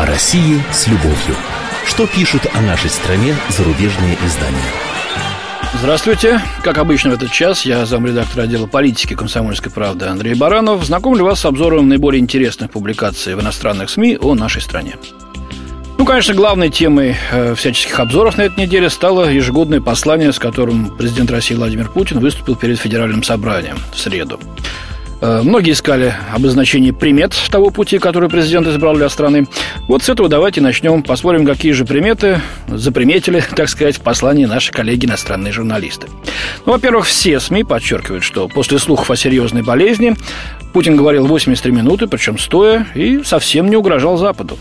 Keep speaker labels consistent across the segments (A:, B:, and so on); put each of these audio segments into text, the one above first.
A: О России с любовью. Что пишут о нашей стране зарубежные издания?
B: Здравствуйте. Как обычно в этот час я замредактор отдела политики комсомольской правды Андрей Баранов. Знакомлю вас с обзором наиболее интересных публикаций в иностранных СМИ о нашей стране. Ну, конечно, главной темой э, всяческих обзоров на этой неделе стало ежегодное послание, с которым президент России Владимир Путин выступил перед Федеральным собранием в среду. Э, многие искали обозначение примет того пути, который президент избрал для страны. Вот с этого давайте начнем. Посмотрим, какие же приметы заприметили, так сказать, в послании наши коллеги иностранные журналисты. Ну, во-первых, все СМИ подчеркивают, что после слухов о серьезной болезни Путин говорил 83 минуты, причем стоя, и совсем не угрожал Западу.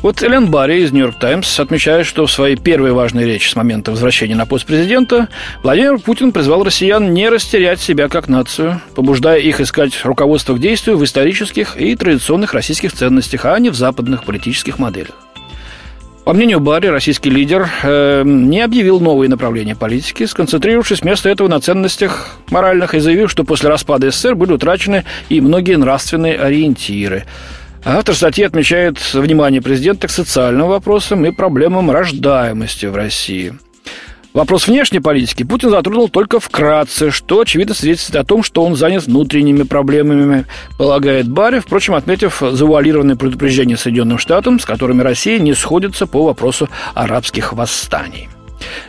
B: Вот Элен Барри из «Нью-Йорк Таймс» отмечает, что в своей первой важной речи с момента возвращения на пост президента Владимир Путин призвал россиян не растерять себя как нацию, побуждая их искать руководство к действию в исторических и традиционных российских ценностях, а не в западных политических моделях. По мнению Барри, российский лидер э, не объявил новые направления политики, сконцентрировавшись вместо этого на ценностях моральных и заявив, что после распада СССР были утрачены и многие нравственные ориентиры – Автор статьи отмечает внимание президента к социальным вопросам и проблемам рождаемости в России. Вопрос внешней политики Путин затронул только вкратце, что, очевидно, свидетельствует о том, что он занят внутренними проблемами, полагает Барри, впрочем, отметив завуалированное предупреждение Соединенным Штатам, с которыми Россия не сходится по вопросу арабских восстаний.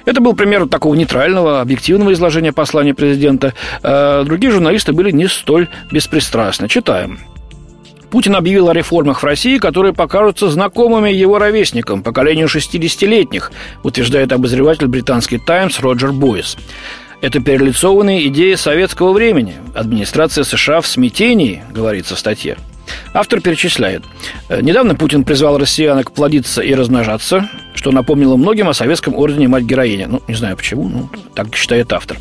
B: Это был пример такого нейтрального, объективного изложения послания президента. А другие журналисты были не столь беспристрастны. Читаем. Путин объявил о реформах в России, которые покажутся знакомыми его ровесникам, поколению 60-летних, утверждает обозреватель британский «Таймс» Роджер Бойс. Это перелицованные идеи советского времени. Администрация США в смятении, говорится в статье. Автор перечисляет. «Э, недавно Путин призвал россиянок плодиться и размножаться, что напомнило многим о советском ордене мать-героиня. Ну, не знаю почему, ну, так считает автор.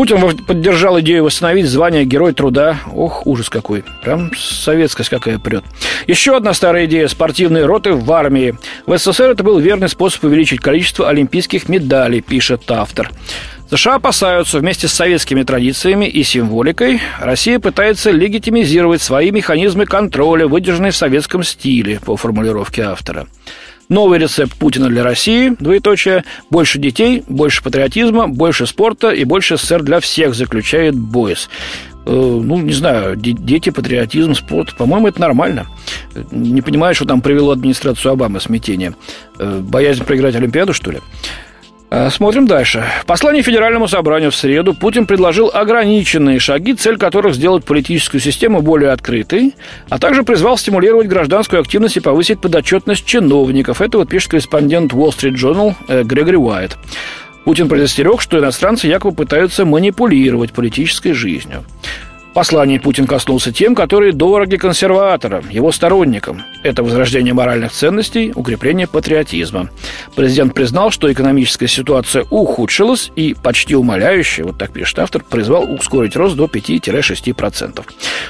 B: Путин поддержал идею восстановить звание Герой труда. Ох, ужас какой. Прям советскость какая прет. Еще одна старая идея – спортивные роты в армии. В СССР это был верный способ увеличить количество олимпийских медалей, пишет автор. США опасаются вместе с советскими традициями и символикой Россия пытается легитимизировать свои механизмы контроля, выдержанные в советском стиле, по формулировке автора. Новый рецепт Путина для России, двоеточие, больше детей, больше патриотизма, больше спорта и больше СССР для всех, заключает Бойс. Э, ну, не знаю, дети, патриотизм, спорт, по-моему, это нормально. Не понимаю, что там привело администрацию Обамы смятение. Э, боязнь проиграть Олимпиаду, что ли? Э, смотрим дальше. В послании Федеральному собранию в среду Путин предложил ограниченные шаги, цель которых сделать политическую систему более открытой, а также призвал стимулировать гражданскую активность и повысить подотчетность чиновников. Это вот пишет корреспондент Wall Street Journal э, Грегори Уайт. Путин предостерег, что иностранцы якобы пытаются манипулировать политической жизнью послании Путин коснулся тем, которые дороги консерваторам, его сторонникам. Это возрождение моральных ценностей, укрепление патриотизма. Президент признал, что экономическая ситуация ухудшилась и почти умоляюще, вот так пишет автор, призвал ускорить рост до 5-6%.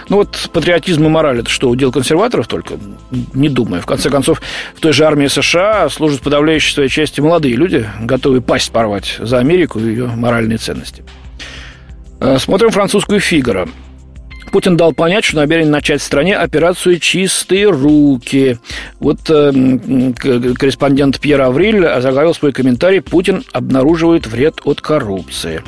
B: Ну вот патриотизм и мораль – это что, удел консерваторов только? Не думаю. В конце концов, в той же армии США служат подавляющей своей части молодые люди, готовые пасть порвать за Америку и ее моральные ценности. Э, смотрим французскую «Фигаро». Путин дал понять, что намерен начать в стране операцию «Чистые руки». Вот э, корреспондент Пьер Авриль озаглавил свой комментарий «Путин обнаруживает вред от коррупции»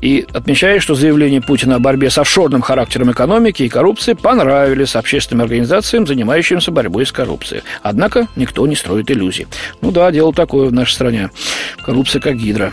B: и отмечает, что заявления Путина о борьбе с офшорным характером экономики и коррупции понравились общественным организациям, занимающимся борьбой с коррупцией. Однако никто не строит иллюзий. Ну да, дело такое в нашей стране. Коррупция как гидра.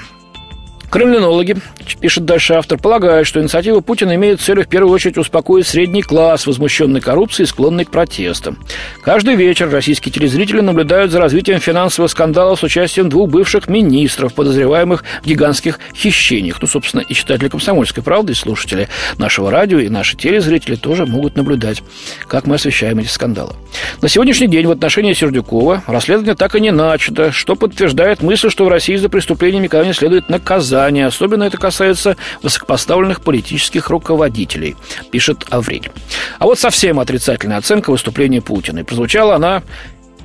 B: Кремлинологи, пишет дальше автор, полагают, что инициатива Путина имеет целью в первую очередь успокоить средний класс, возмущенный коррупцией и склонный к протестам. Каждый вечер российские телезрители наблюдают за развитием финансовых скандалов с участием двух бывших министров, подозреваемых в гигантских хищениях. Ну, собственно, и читатели «Комсомольской правды», и слушатели нашего радио, и наши телезрители тоже могут наблюдать, как мы освещаем эти скандалы. На сегодняшний день в отношении Сердюкова расследование так и не начато, что подтверждает мысль, что в России за преступление никогда не следует наказать наказания. Особенно это касается высокопоставленных политических руководителей, пишет Аврель. А вот совсем отрицательная оценка выступления Путина. И прозвучала она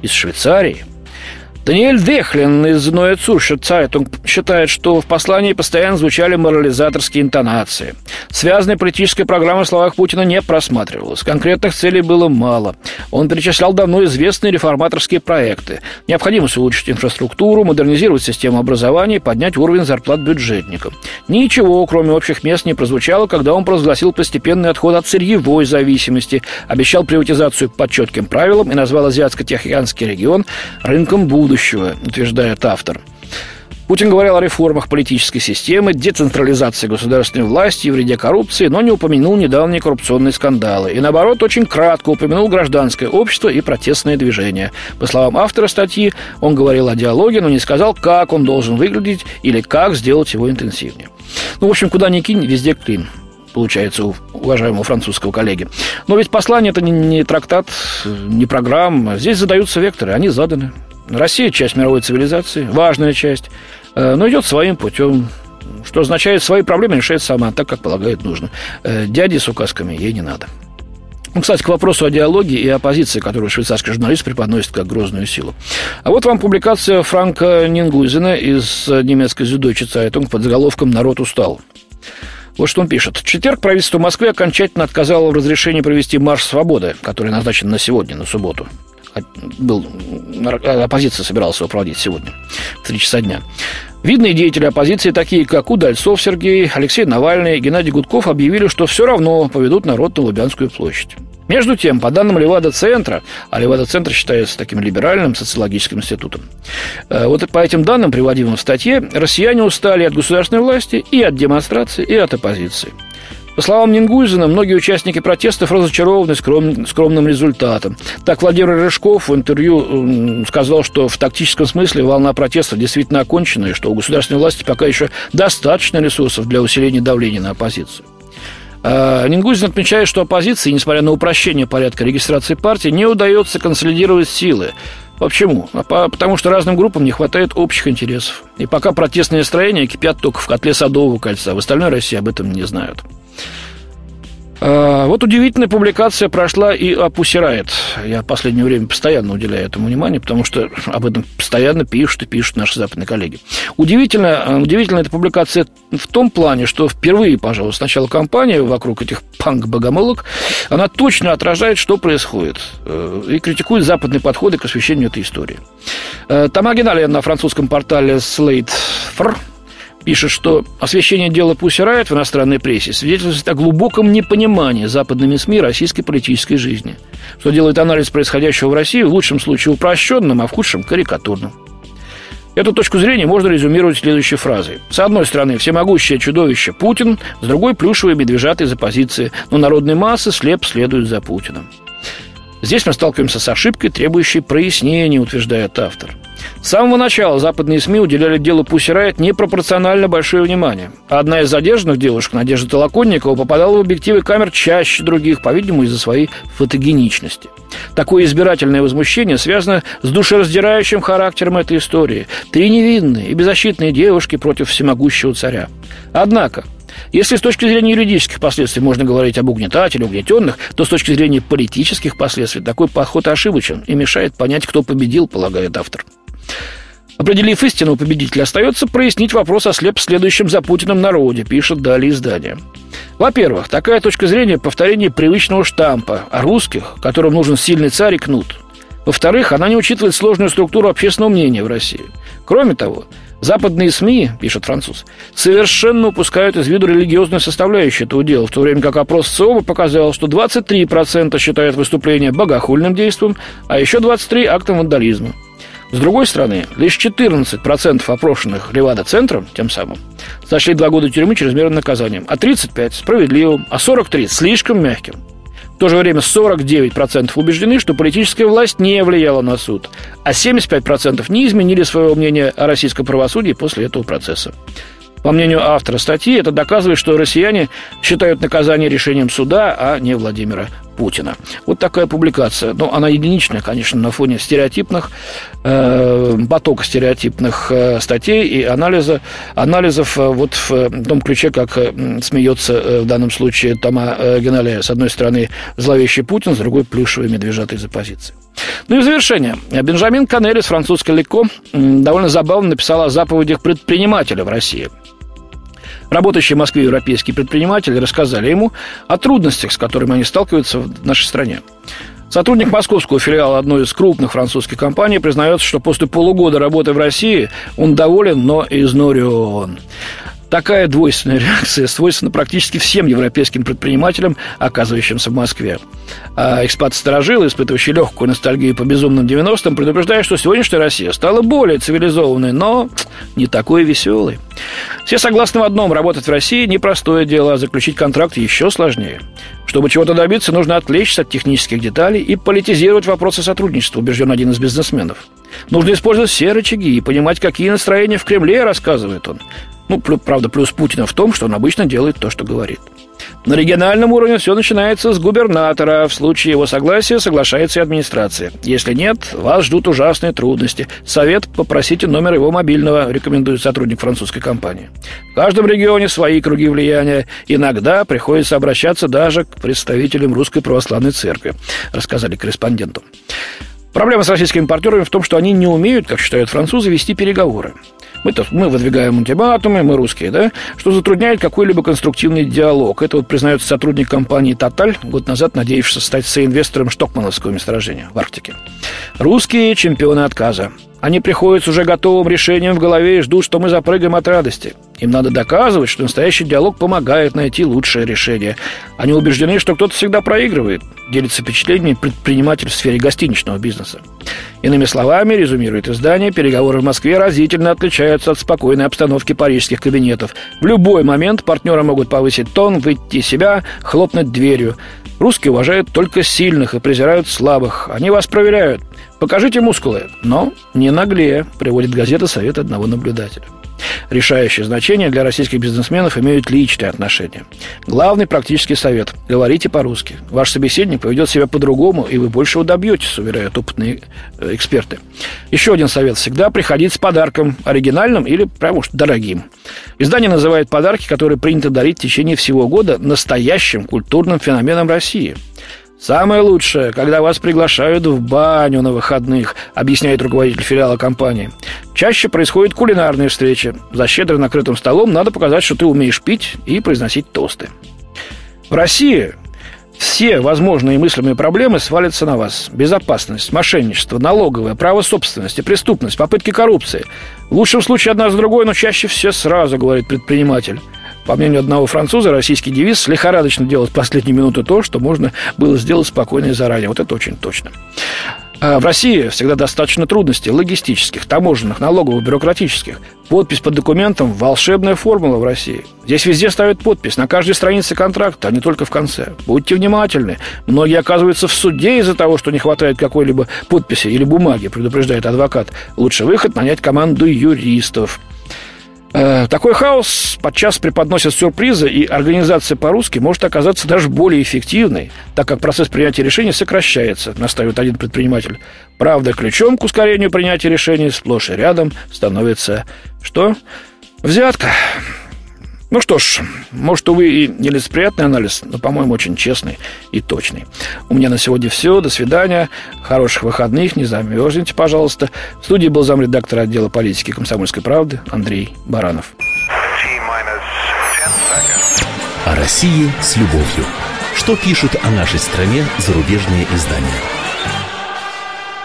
B: из Швейцарии. Даниэль Дехлин из Neue Zürcher Zeitung считает, что в послании постоянно звучали морализаторские интонации. Связанная политическая программа в словах Путина не просматривалась. Конкретных целей было мало. Он перечислял давно известные реформаторские проекты. Необходимость улучшить инфраструктуру, модернизировать систему образования, поднять уровень зарплат бюджетникам. Ничего, кроме общих мест, не прозвучало, когда он провозгласил постепенный отход от сырьевой зависимости, обещал приватизацию по четким правилам и назвал Азиатско-Тихоокеанский регион рынком будущего будущего, утверждает автор. Путин говорил о реформах политической системы, децентрализации государственной власти и вреде коррупции, но не упомянул недавние коррупционные скандалы. И, наоборот, очень кратко упомянул гражданское общество и протестные движения. По словам автора статьи, он говорил о диалоге, но не сказал, как он должен выглядеть или как сделать его интенсивнее. Ну, в общем, куда ни кинь, везде клин получается, у уважаемого французского коллеги. Но ведь послание это не, не трактат, не программа. Здесь задаются векторы, они заданы. Россия часть мировой цивилизации, важная часть, э, но идет своим путем, что означает, свои проблемы решает сама, так, как полагает нужно. Э, дяди с указками ей не надо. Ну, кстати, к вопросу о диалоге и оппозиции, которую швейцарский журналист преподносит как грозную силу. А вот вам публикация Франка Нинхузена из немецкой Зюддойче Цайтунг под заголовком «Народ устал». Вот что он пишет. Четверг правительство Москвы окончательно отказало в разрешении провести марш свободы, который назначен на сегодня, на субботу был, оппозиция собиралась его проводить сегодня, в 3 часа дня. Видные деятели оппозиции, такие как Удальцов Сергей, Алексей Навальный, Геннадий Гудков, объявили, что все равно поведут народ на Лубянскую площадь. Между тем, по данным Левада-центра, а Левада-центр считается таким либеральным социологическим институтом, э, вот по этим данным, приводимым в статье, россияне устали от государственной власти и от демонстрации, и от оппозиции. По словам Нингузина, многие участники протестов разочарованы скром, скромным результатом. Так Владимир Рыжков в интервью сказал, что в тактическом смысле волна протестов действительно окончена, и что у государственной власти пока еще достаточно ресурсов для усиления давления на оппозицию. А Нингузин отмечает, что оппозиции, несмотря на упрощение порядка регистрации партии, не удается консолидировать силы. Почему? А потому что разным группам не хватает общих интересов. И пока протестные настроения кипят только в котле Садового кольца, в остальной России об этом не знают. А, вот удивительная публикация прошла и о. Я в последнее время постоянно уделяю этому внимание, потому что об этом постоянно пишут и пишут наши западные коллеги. Удивительно, удивительная эта публикация в том плане, что впервые, пожалуй, с начала кампании вокруг этих панк-богомолок, она точно отражает, что происходит, э, и критикует западные подходы к освещению этой истории. Э, Там оригинале на французском портале Slate пишет, что освещение дела Пусси в иностранной прессе свидетельствует о глубоком непонимании западными СМИ российской политической жизни, что делает анализ происходящего в России в лучшем случае упрощенным, а в худшем – карикатурным. Эту точку зрения можно резюмировать следующей фразой. С одной стороны, всемогущее чудовище Путин, с другой – плюшевые медвежата из оппозиции, но народные массы слеп следуют за Путиным. Здесь мы сталкиваемся с ошибкой, требующей прояснения, утверждает автор – с самого начала западные СМИ уделяли делу Пусси Райт непропорционально большое внимание. Одна из задержанных девушек, Надежда Толоконникова, попадала в объективы камер чаще других, по-видимому, из-за своей фотогеничности. Такое избирательное возмущение связано с душераздирающим характером этой истории. Три невинные и беззащитные девушки против всемогущего царя. Однако, если с точки зрения юридических последствий можно говорить об угнетателе, угнетенных, то с точки зрения политических последствий такой подход ошибочен и мешает понять, кто победил, полагает автор. Определив истину, победителя остается прояснить вопрос о слеп следующем за Путиным народе, пишет далее издание. Во-первых, такая точка зрения – повторение привычного штампа о русских, которым нужен сильный царь и кнут. Во-вторых, она не учитывает сложную структуру общественного мнения в России. Кроме того, западные СМИ, пишет француз, совершенно упускают из виду религиозную составляющую этого дела, в то время как опрос ЦИОМа показал, что 23% считают выступление богохульным действием, а еще 23% – актом вандализма. С другой стороны, лишь 14% опрошенных Левада-центром, тем самым, сочли два года тюрьмы чрезмерным наказанием, а 35% – справедливым, а 43% – слишком мягким. В то же время 49% убеждены, что политическая власть не влияла на суд, а 75% не изменили своего мнения о российском правосудии после этого процесса. По мнению автора статьи, это доказывает, что россияне считают наказание решением суда, а не Владимира Путина. Вот такая публикация. Ну, она единичная, конечно, на фоне стереотипных, э, потока стереотипных э, статей и анализа, анализов э, вот в том ключе, как э, смеется э, в данном случае Тома э, Генналия. С одной стороны, зловещий Путин, с другой, плюшевый медвежатый за позиции. Ну и в завершение. Бенджамин Канелли с французской Леко довольно забавно написал о заповедях предпринимателя в России – Работающие в Москве европейские предприниматели рассказали ему о трудностях, с которыми они сталкиваются в нашей стране. Сотрудник московского филиала одной из крупных французских компаний признается, что после полугода работы в России он доволен, но изнурен. Такая двойственная реакция свойственна практически всем европейским предпринимателям, оказывающимся в Москве. А экспат-старожилы, испытывающие легкую ностальгию по безумным 90-м, предупреждают, что сегодняшняя Россия стала более цивилизованной, но не такой веселой. Все согласны в одном – работать в России – непростое дело, а заключить контракт еще сложнее. Чтобы чего-то добиться, нужно отвлечься от технических деталей и политизировать вопросы сотрудничества, убежден один из бизнесменов. Нужно использовать все рычаги и понимать, какие настроения в Кремле, рассказывает он. Ну, правда, плюс Путина в том, что он обычно делает то, что говорит. На региональном уровне все начинается с губернатора. В случае его согласия соглашается и администрация. Если нет, вас ждут ужасные трудности. Совет попросите номер его мобильного, рекомендует сотрудник французской компании. В каждом регионе свои круги влияния. Иногда приходится обращаться даже к представителям Русской Православной Церкви, рассказали корреспонденту. Проблема с российскими партнерами в том, что они не умеют, как считают французы, вести переговоры. Мы-то мы выдвигаем ультиматумы, мы русские, да, что затрудняет какой-либо конструктивный диалог. Это вот признается сотрудник компании «Тоталь», год назад надеявшийся стать соинвестором Штокмановского месторождения в Арктике. Русские чемпионы отказа. Они приходят с уже готовым решением в голове и ждут, что мы запрыгаем от радости. Им надо доказывать, что настоящий диалог помогает найти лучшее решение. Они убеждены, что кто-то всегда проигрывает, делится впечатлением предприниматель в сфере гостиничного бизнеса. Иными словами, резюмирует издание, переговоры в Москве разительно отличаются от спокойной обстановки парижских кабинетов. В любой момент партнеры могут повысить тон, выйти из себя, хлопнуть дверью. Русские уважают только сильных и презирают слабых. Они вас проверяют. Покажите мускулы, но не наглее, приводит газета совет одного наблюдателя. Решающее значение для российских бизнесменов имеют личные отношения. Главный практический совет – говорите по-русски. Ваш собеседник поведет себя по-другому, и вы большего добьетесь, уверяют опытные э, эксперты. Еще один совет – всегда приходить с подарком, оригинальным или прямо уж дорогим. Издание называет подарки, которые принято дарить в течение всего года, настоящим культурным феноменом России – Самое лучшее, когда вас приглашают в баню на выходных, объясняет руководитель филиала компании. Чаще происходят кулинарные встречи. За щедро накрытым столом надо показать, что ты умеешь пить и произносить тосты. В России все возможные мыслимые проблемы свалятся на вас. Безопасность, мошенничество, налоговое, право собственности, преступность, попытки коррупции. В лучшем случае одна с другой, но чаще все сразу, говорит предприниматель. По мнению одного француза, российский девиз лихорадочно делать в последние минуты то, что можно было сделать спокойно и заранее. Вот это очень точно. А в России всегда достаточно трудностей логистических, таможенных, налоговых, бюрократических. Подпись под документом – волшебная формула в России. Здесь везде ставят подпись, на каждой странице контракта, а не только в конце. Будьте внимательны. Многие оказываются в суде из-за того, что не хватает какой-либо подписи или бумаги, предупреждает адвокат. Лучше выход – нанять команду юристов. Э, такой хаос подчас преподносит сюрпризы, и организация по-русски может оказаться даже более эффективной, так как процесс принятия решений сокращается, настаивает один предприниматель. Правда, ключом к ускорению принятия решений сплошь и рядом становится что? Взятка. Ну что ж, может, увы, и нелицеприятный анализ, но, по-моему, очень честный и точный. У меня на сегодня все. До свидания. Хороших выходных. Не замерзните, пожалуйста. В студии был замредактор отдела политики комсомольской правды Андрей Баранов.
A: О России с любовью. Что пишут о нашей стране зарубежные издания?